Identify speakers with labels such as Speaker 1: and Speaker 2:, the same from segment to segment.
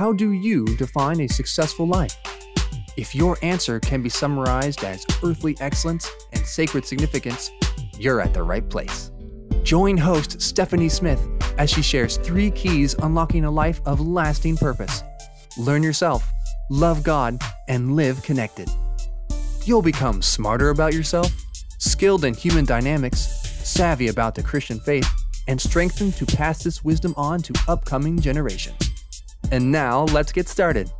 Speaker 1: How do you define a successful life? If your answer can be summarized as earthly excellence and sacred significance, you're at the right place. Join host Stephanie Smith as she shares three keys unlocking a life of lasting purpose. Learn yourself, love God, and live connected. You'll become smarter about yourself, skilled in human dynamics, savvy about the Christian faith, and strengthened to pass this wisdom on to upcoming generations. And now let's get started.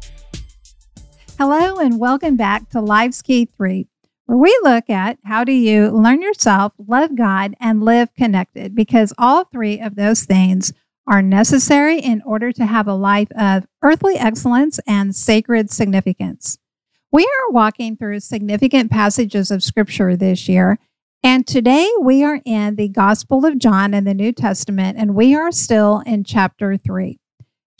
Speaker 2: Hello, and welcome back to Life's Key 3, where we look at how do you learn yourself, love God, and live connected, because all three of those things are necessary in order to have a life of earthly excellence and sacred significance. We are walking through significant passages of Scripture this year, and today we are in the Gospel of John in the New Testament, and we are still in chapter 3.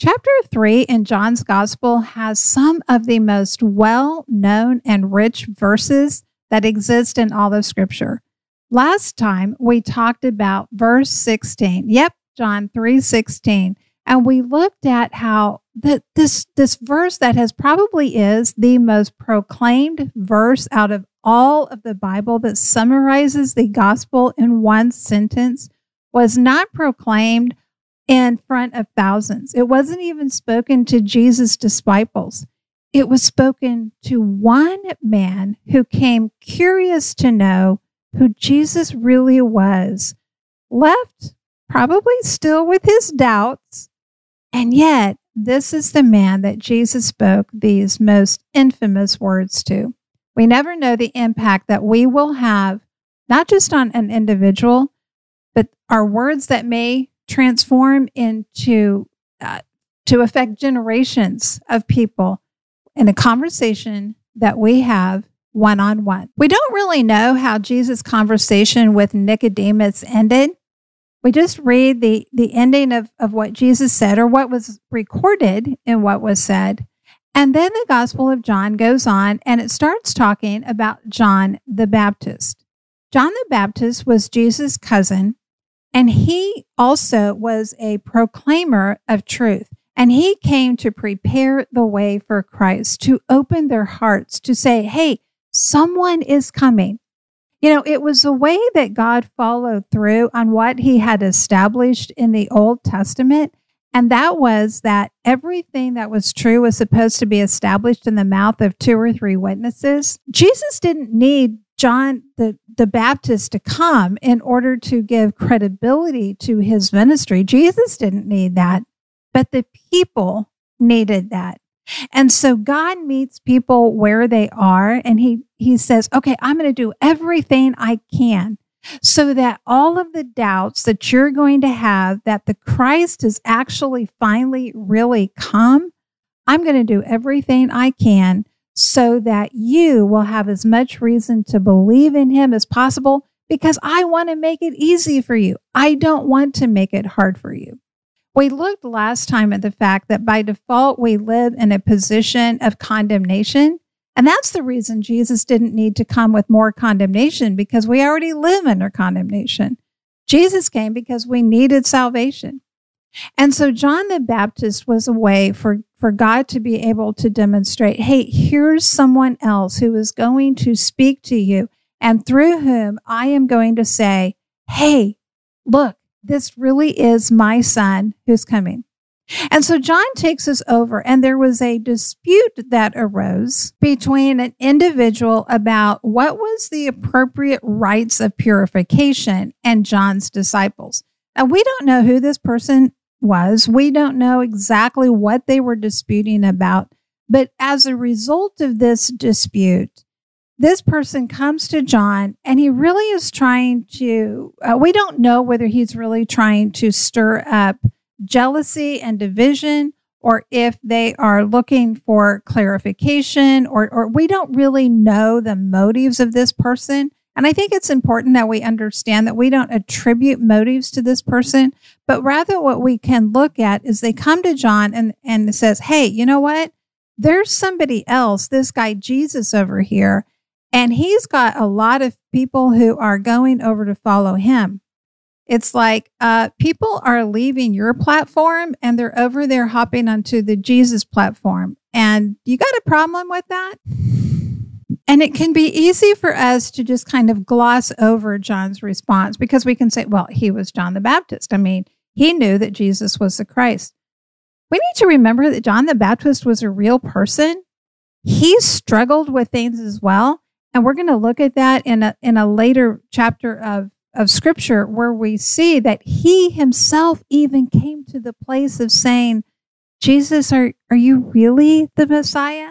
Speaker 2: Chapter 3 in John's Gospel has some of the most well known and rich verses that exist in all of Scripture. Last time we talked about verse 16. Yep, John 3 16. And we looked at how the, this, this verse that has probably is the most proclaimed verse out of all of the Bible that summarizes the gospel in one sentence was not proclaimed in front of thousands. It wasn't even spoken to Jesus' disciples. It was spoken to one man who came curious to know who Jesus really was, left probably still with his doubts. And yet, this is the man that Jesus spoke these most infamous words to. We never know the impact that we will have, not just on an individual, but our words that may transform into uh, to affect generations of people in a conversation that we have one on one. We don't really know how Jesus' conversation with Nicodemus ended. We just read the, the ending of, of what Jesus said or what was recorded in what was said. And then the Gospel of John goes on and it starts talking about John the Baptist. John the Baptist was Jesus' cousin and he also was a proclaimer of truth. And he came to prepare the way for Christ, to open their hearts, to say, hey, someone is coming. You know, it was the way that God followed through on what he had established in the Old Testament. And that was that everything that was true was supposed to be established in the mouth of two or three witnesses. Jesus didn't need John the, the Baptist to come in order to give credibility to his ministry. Jesus didn't need that, but the people needed that. And so God meets people where they are and he he says, "Okay, I'm going to do everything I can so that all of the doubts that you're going to have that the Christ is actually finally really come, I'm going to do everything I can so that you will have as much reason to believe in him as possible because I want to make it easy for you. I don't want to make it hard for you. We looked last time at the fact that by default, we live in a position of condemnation. And that's the reason Jesus didn't need to come with more condemnation because we already live under condemnation. Jesus came because we needed salvation. And so John the Baptist was a way for, for God to be able to demonstrate, hey, here's someone else who is going to speak to you and through whom I am going to say, hey, look, this really is my son who's coming. And so John takes us over, and there was a dispute that arose between an individual about what was the appropriate rites of purification and John's disciples. Now, we don't know who this person was. We don't know exactly what they were disputing about. But as a result of this dispute, this person comes to John and he really is trying to, uh, we don't know whether he's really trying to stir up jealousy and division or if they are looking for clarification or, or we don't really know the motives of this person. And I think it's important that we understand that we don't attribute motives to this person, but rather what we can look at is they come to John and, and says, Hey, you know what? There's somebody else, this guy Jesus over here, and he's got a lot of people who are going over to follow him. It's like uh, people are leaving your platform and they're over there hopping onto the Jesus platform. And you got a problem with that? And it can be easy for us to just kind of gloss over John's response because we can say, well, he was John the Baptist. I mean, he knew that Jesus was the Christ. We need to remember that John the Baptist was a real person. He struggled with things as well. And we're going to look at that in a, in a later chapter of, of scripture where we see that he himself even came to the place of saying, Jesus, are, are you really the Messiah?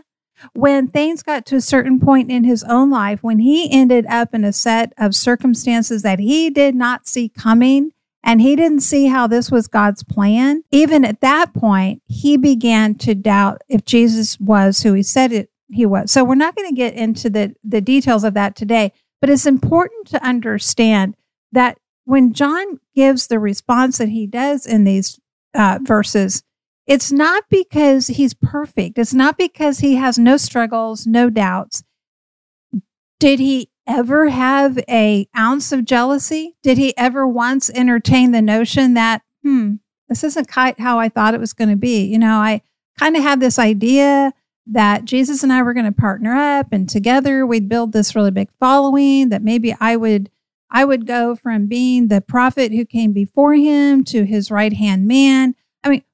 Speaker 2: When things got to a certain point in his own life, when he ended up in a set of circumstances that he did not see coming, and he didn't see how this was God's plan, even at that point, he began to doubt if Jesus was who he said it he was. So we're not going to get into the, the details of that today, but it's important to understand that when John gives the response that he does in these uh, verses, it's not because he's perfect. It's not because he has no struggles, no doubts. Did he ever have a ounce of jealousy? Did he ever once entertain the notion that, hmm, this isn't quite how I thought it was going to be? You know, I kind of had this idea that Jesus and I were going to partner up and together we'd build this really big following that maybe I would I would go from being the prophet who came before him to his right-hand man.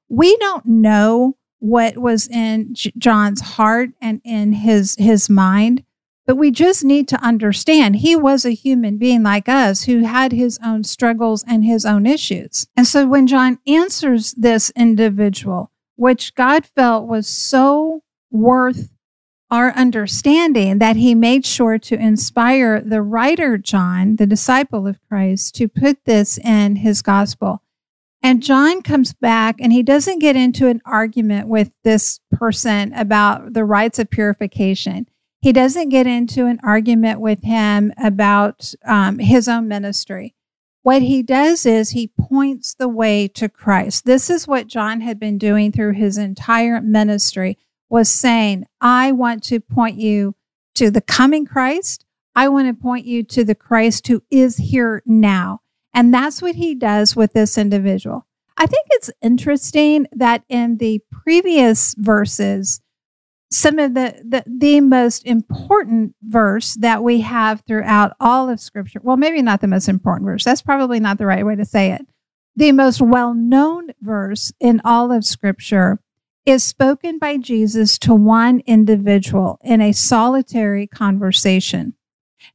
Speaker 2: We don't know what was in J- John's heart and in his his mind, but we just need to understand he was a human being like us who had his own struggles and his own issues. And so when John answers this individual, which God felt was so worth our understanding that he made sure to inspire the writer John, the disciple of Christ, to put this in his gospel. And John comes back and he doesn't get into an argument with this person about the rites of purification. He doesn't get into an argument with him about um, his own ministry. What he does is he points the way to Christ. This is what John had been doing through his entire ministry was saying, I want to point you to the coming Christ. I want to point you to the Christ who is here now. And that's what he does with this individual. I think it's interesting that in the previous verses, some of the, the, the most important verse that we have throughout all of scripture well maybe not the most important verse that's probably not the right way to say it the most well-known verse in all of scripture is spoken by jesus to one individual in a solitary conversation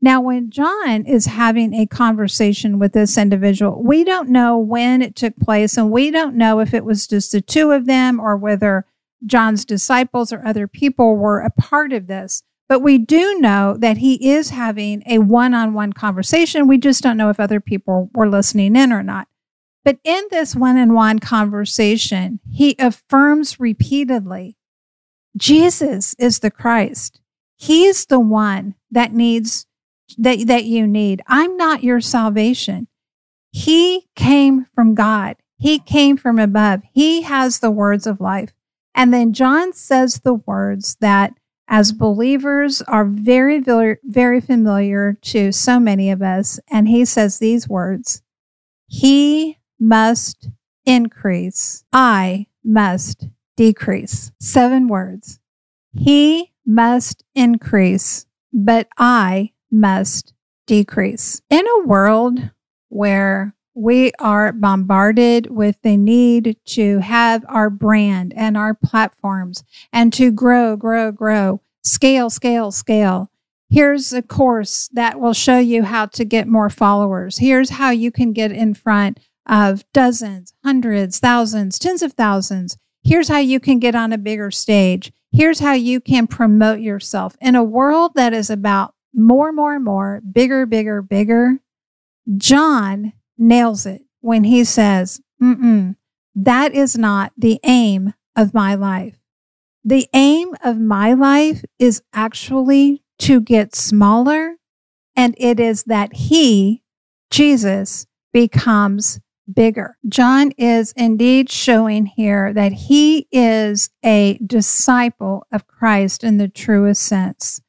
Speaker 2: now, when John is having a conversation with this individual, we don't know when it took place, and we don't know if it was just the two of them or whether John's disciples or other people were a part of this. But we do know that he is having a one on one conversation. We just don't know if other people were listening in or not. But in this one on one conversation, he affirms repeatedly Jesus is the Christ. He's the one that needs that, that you need. I'm not your salvation. He came from God. He came from above. He has the words of life. And then John says the words that as believers are very, very, very familiar to so many of us. And he says these words He must increase, I must decrease. Seven words. He must increase, but I must decrease. In a world where we are bombarded with the need to have our brand and our platforms and to grow, grow, grow, scale, scale, scale. Here's a course that will show you how to get more followers. Here's how you can get in front of dozens, hundreds, thousands, tens of thousands. Here's how you can get on a bigger stage. Here's how you can promote yourself in a world that is about more, more, more, bigger, bigger, bigger. John nails it when he says, that is not the aim of my life. The aim of my life is actually to get smaller, and it is that he, Jesus, becomes bigger. John is indeed showing here that he is a disciple of Christ in the truest sense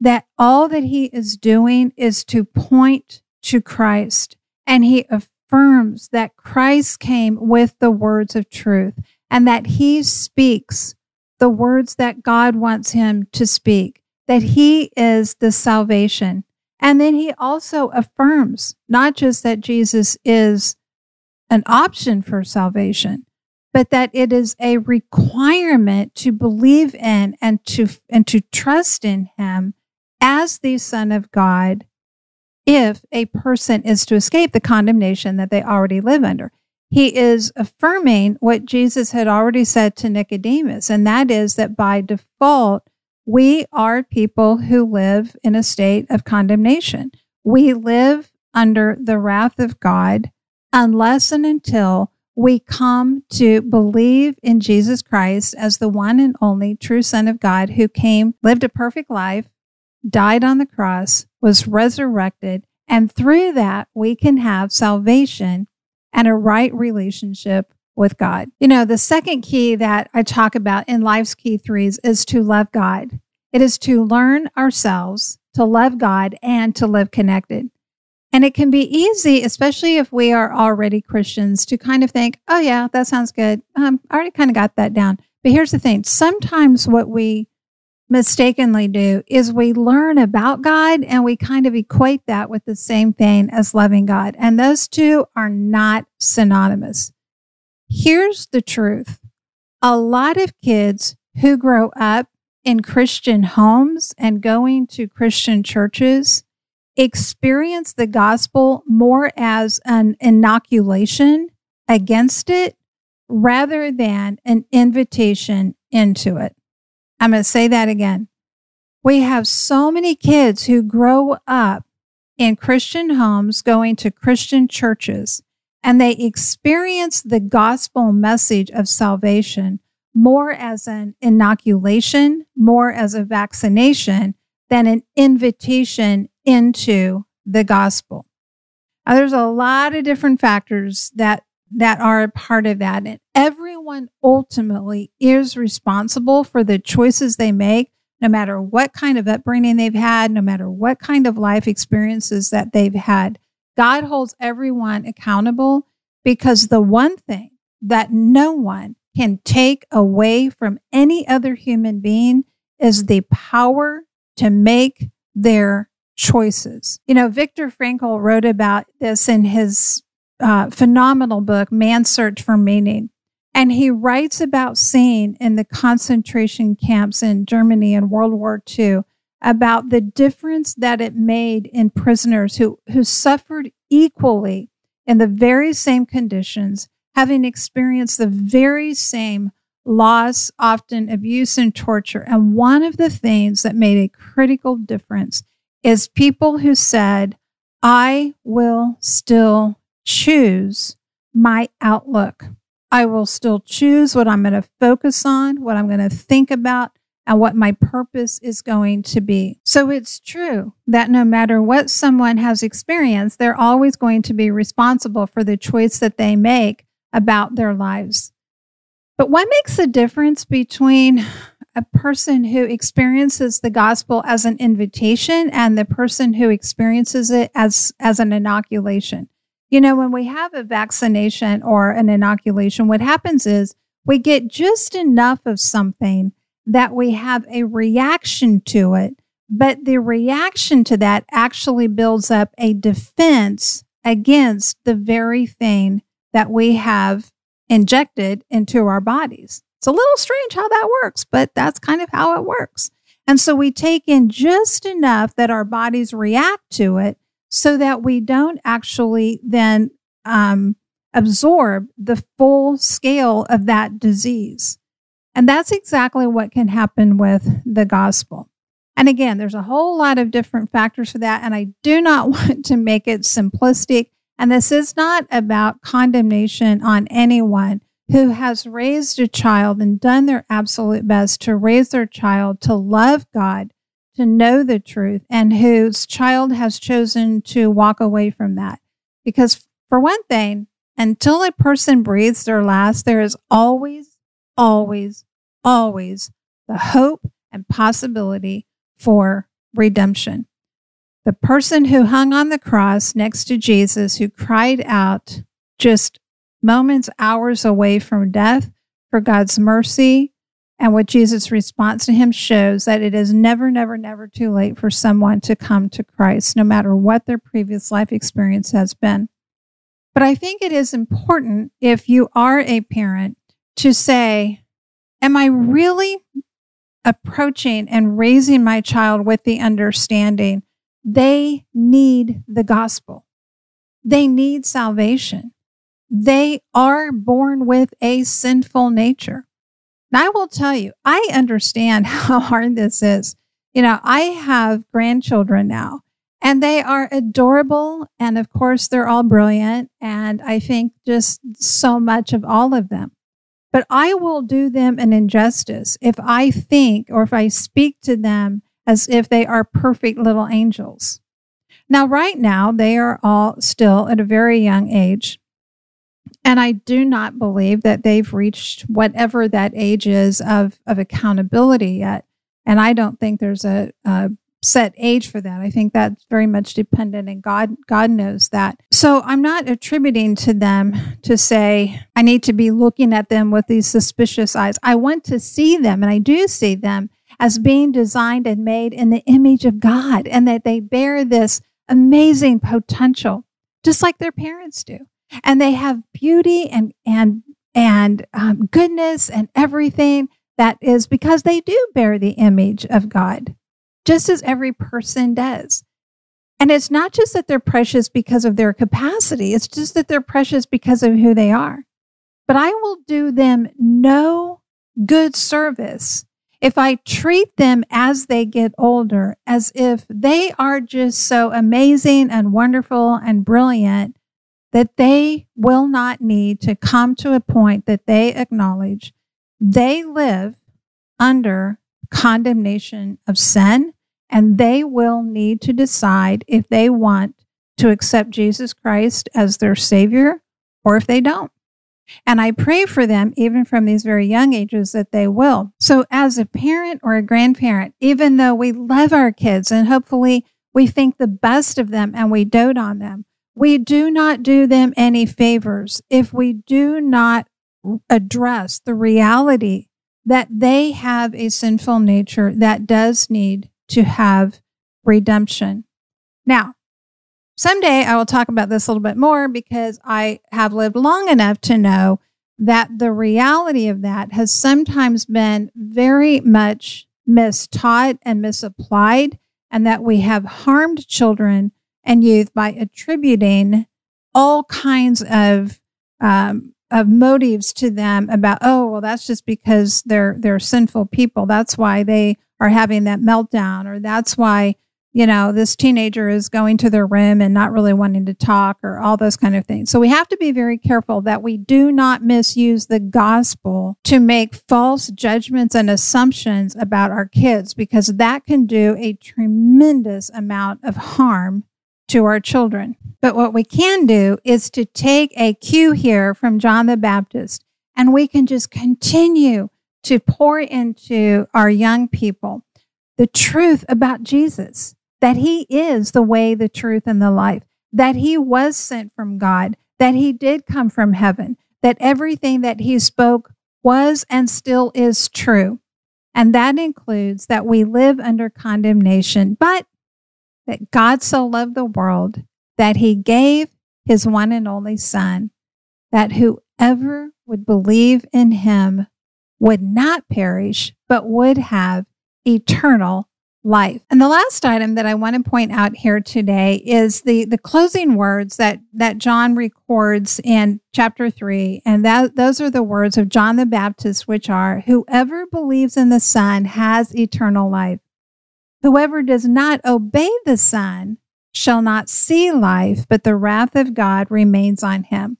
Speaker 2: that all that he is doing is to point to Christ. And he affirms that Christ came with the words of truth and that he speaks the words that God wants him to speak, that he is the salvation. And then he also affirms not just that Jesus is an option for salvation, but that it is a requirement to believe in and to and to trust in him as the son of God if a person is to escape the condemnation that they already live under. He is affirming what Jesus had already said to Nicodemus, and that is that by default, we are people who live in a state of condemnation. We live under the wrath of God unless and until we come to believe in Jesus Christ as the one and only true Son of God who came, lived a perfect life, died on the cross, was resurrected, and through that, we can have salvation and a right relationship with God. You know, the second key that I talk about in Life's Key Threes is to love God. It is to learn ourselves, to love God, and to live connected. And it can be easy, especially if we are already Christians, to kind of think, oh, yeah, that sounds good. Um, I already kind of got that down. But here's the thing sometimes what we mistakenly do is we learn about God and we kind of equate that with the same thing as loving God. And those two are not synonymous. Here's the truth a lot of kids who grow up in Christian homes and going to Christian churches experience the gospel more as an inoculation against it rather than an invitation into it. I'm going to say that again. We have so many kids who grow up in Christian homes going to Christian churches and they experience the gospel message of salvation more as an inoculation, more as a vaccination than an invitation into the gospel. Now, there's a lot of different factors that that are a part of that. And everyone ultimately is responsible for the choices they make, no matter what kind of upbringing they've had, no matter what kind of life experiences that they've had. God holds everyone accountable because the one thing that no one can take away from any other human being is the power to make their choices. You know, Viktor Frankl wrote about this in his uh, phenomenal book, Man's Search for Meaning. And he writes about seeing in the concentration camps in Germany in World War II about the difference that it made in prisoners who, who suffered equally in the very same conditions, having experienced the very same loss, often abuse and torture. And one of the things that made a critical difference is people who said, I will still choose my outlook. I will still choose what I'm going to focus on, what I'm going to think about, and what my purpose is going to be. So it's true that no matter what someone has experienced, they're always going to be responsible for the choice that they make about their lives. But what makes the difference between a person who experiences the gospel as an invitation and the person who experiences it as, as an inoculation? You know, when we have a vaccination or an inoculation, what happens is we get just enough of something that we have a reaction to it, but the reaction to that actually builds up a defense against the very thing that we have injected into our bodies. It's a little strange how that works, but that's kind of how it works. And so we take in just enough that our bodies react to it so that we don't actually then um, absorb the full scale of that disease. And that's exactly what can happen with the gospel. And again, there's a whole lot of different factors for that. And I do not want to make it simplistic. And this is not about condemnation on anyone who has raised a child and done their absolute best to raise their child to love God to know the truth and whose child has chosen to walk away from that. Because, for one thing, until a person breathes their last, there is always, always, always the hope and possibility for redemption. the person who hung on the cross next to Jesus, who cried out just moments, hours away from death for God's mercy, and what Jesus' response to him shows that it is never, never, never too late for someone to come to Christ, no matter what their previous life experience has been. But I think it is important if you are a parent to say, Am I really approaching and raising my child with the understanding they need the gospel? They need salvation. They are born with a sinful nature. Now, I will tell you, I understand how hard this is. You know, I have grandchildren now, and they are adorable. And of course, they're all brilliant. And I think just so much of all of them. But I will do them an injustice if I think or if I speak to them as if they are perfect little angels. Now, right now, they are all still at a very young age. And I do not believe that they've reached whatever that age is of, of accountability yet. And I don't think there's a, a set age for that. I think that's very much dependent and God God knows that. So I'm not attributing to them to say I need to be looking at them with these suspicious eyes. I want to see them and I do see them as being designed and made in the image of God and that they bear this amazing potential just like their parents do and they have beauty and and and um, goodness and everything that is because they do bear the image of God, just as every person does. And it's not just that they're precious because of their capacity, it's just that they're precious because of who they are. But I will do them no good service if I treat them as they get older as if they are just so amazing and wonderful and brilliant that they will not need to come to a point that they acknowledge they live under condemnation of sin and they will need to decide if they want to accept Jesus Christ as their Savior or if they don't. And I pray for them, even from these very young ages, that they will. So, as a parent or a grandparent, even though we love our kids and hopefully we think the best of them and we dote on them, we do not do them any favors if we do not address the reality that they have a sinful nature that does need to have redemption. Now, someday I will talk about this a little bit more because I have lived long enough to know that the reality of that has sometimes been very much mistaught and misapplied, and that we have harmed children and youth by attributing all kinds of um, of motives to them about oh well that's just because they're they're sinful people. That's why they are having that meltdown or that's why you know this teenager is going to their room and not really wanting to talk or all those kind of things. So we have to be very careful that we do not misuse the gospel to make false judgments and assumptions about our kids because that can do a tremendous amount of harm to our children. But what we can do is to take a cue here from John the Baptist and we can just continue to pour into our young people the truth about Jesus, that he is the way, the truth, and the life, that he was sent from God, that he did come from heaven, that everything that he spoke was and still is true. And that includes that we live under condemnation, but that God so loved the world that he gave his one and only Son, that whoever would believe in him would not perish, but would have eternal life. And the last item that I want to point out here today is the, the closing words that, that John records in chapter 3. And that, those are the words of John the Baptist, which are Whoever believes in the Son has eternal life. Whoever does not obey the Son shall not see life, but the wrath of God remains on him.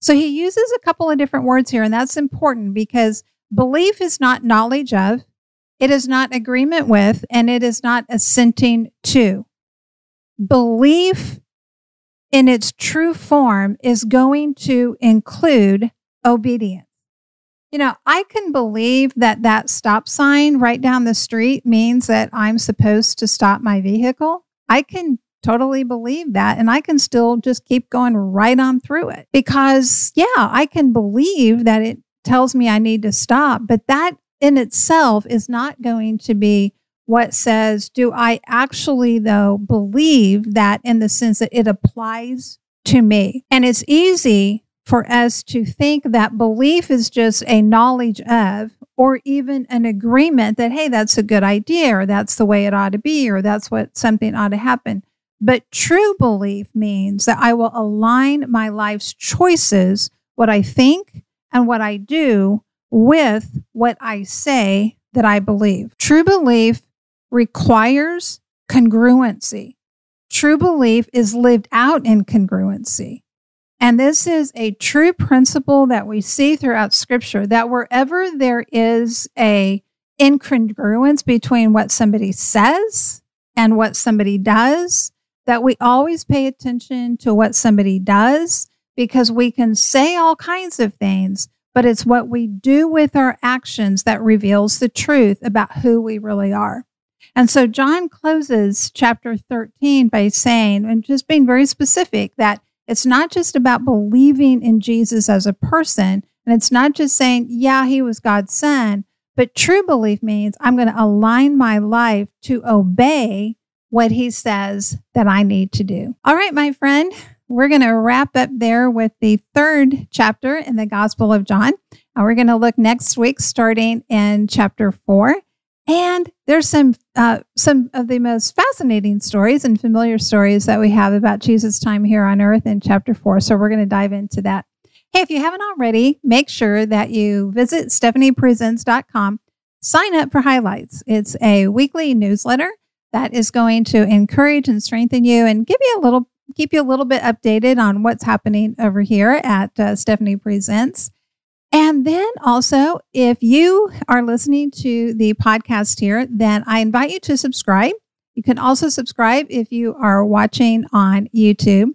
Speaker 2: So he uses a couple of different words here, and that's important because belief is not knowledge of, it is not agreement with, and it is not assenting to. Belief in its true form is going to include obedience. You know, I can believe that that stop sign right down the street means that I'm supposed to stop my vehicle. I can totally believe that and I can still just keep going right on through it because, yeah, I can believe that it tells me I need to stop, but that in itself is not going to be what says, do I actually, though, believe that in the sense that it applies to me? And it's easy for us to think that belief is just a knowledge of, or even an agreement that, hey, that's a good idea, or that's the way it ought to be, or that's what something ought to happen. But true belief means that I will align my life's choices, what I think and what I do, with what I say that I believe. True belief requires congruency. True belief is lived out in congruency. And this is a true principle that we see throughout scripture that wherever there is a incongruence between what somebody says and what somebody does, that we always pay attention to what somebody does because we can say all kinds of things, but it's what we do with our actions that reveals the truth about who we really are. And so John closes chapter 13 by saying, and just being very specific, that it's not just about believing in Jesus as a person, and it's not just saying, yeah, he was God's son, but true belief means I'm going to align my life to obey what he says that I need to do. All right, my friend, we're going to wrap up there with the third chapter in the Gospel of John. And we're going to look next week, starting in chapter four. And there's some uh, some of the most fascinating stories and familiar stories that we have about Jesus' time here on earth in chapter four. So we're going to dive into that. Hey, if you haven't already, make sure that you visit stephaniepresents.com, sign up for highlights. It's a weekly newsletter that is going to encourage and strengthen you and give you a little keep you a little bit updated on what's happening over here at uh, Stephanie Presents. And then also, if you are listening to the podcast here, then I invite you to subscribe. You can also subscribe if you are watching on YouTube.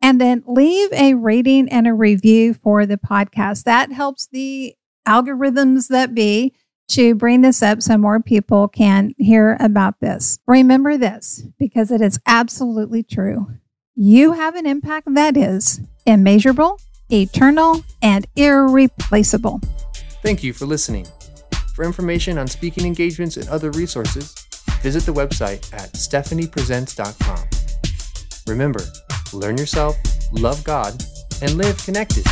Speaker 2: And then leave a rating and a review for the podcast. That helps the algorithms that be to bring this up so more people can hear about this. Remember this because it is absolutely true. You have an impact that is immeasurable, eternal, and irreplaceable.
Speaker 1: Thank you for listening. For information on speaking engagements and other resources, visit the website at stephaniepresents.com. Remember, learn yourself, love God, and live connected.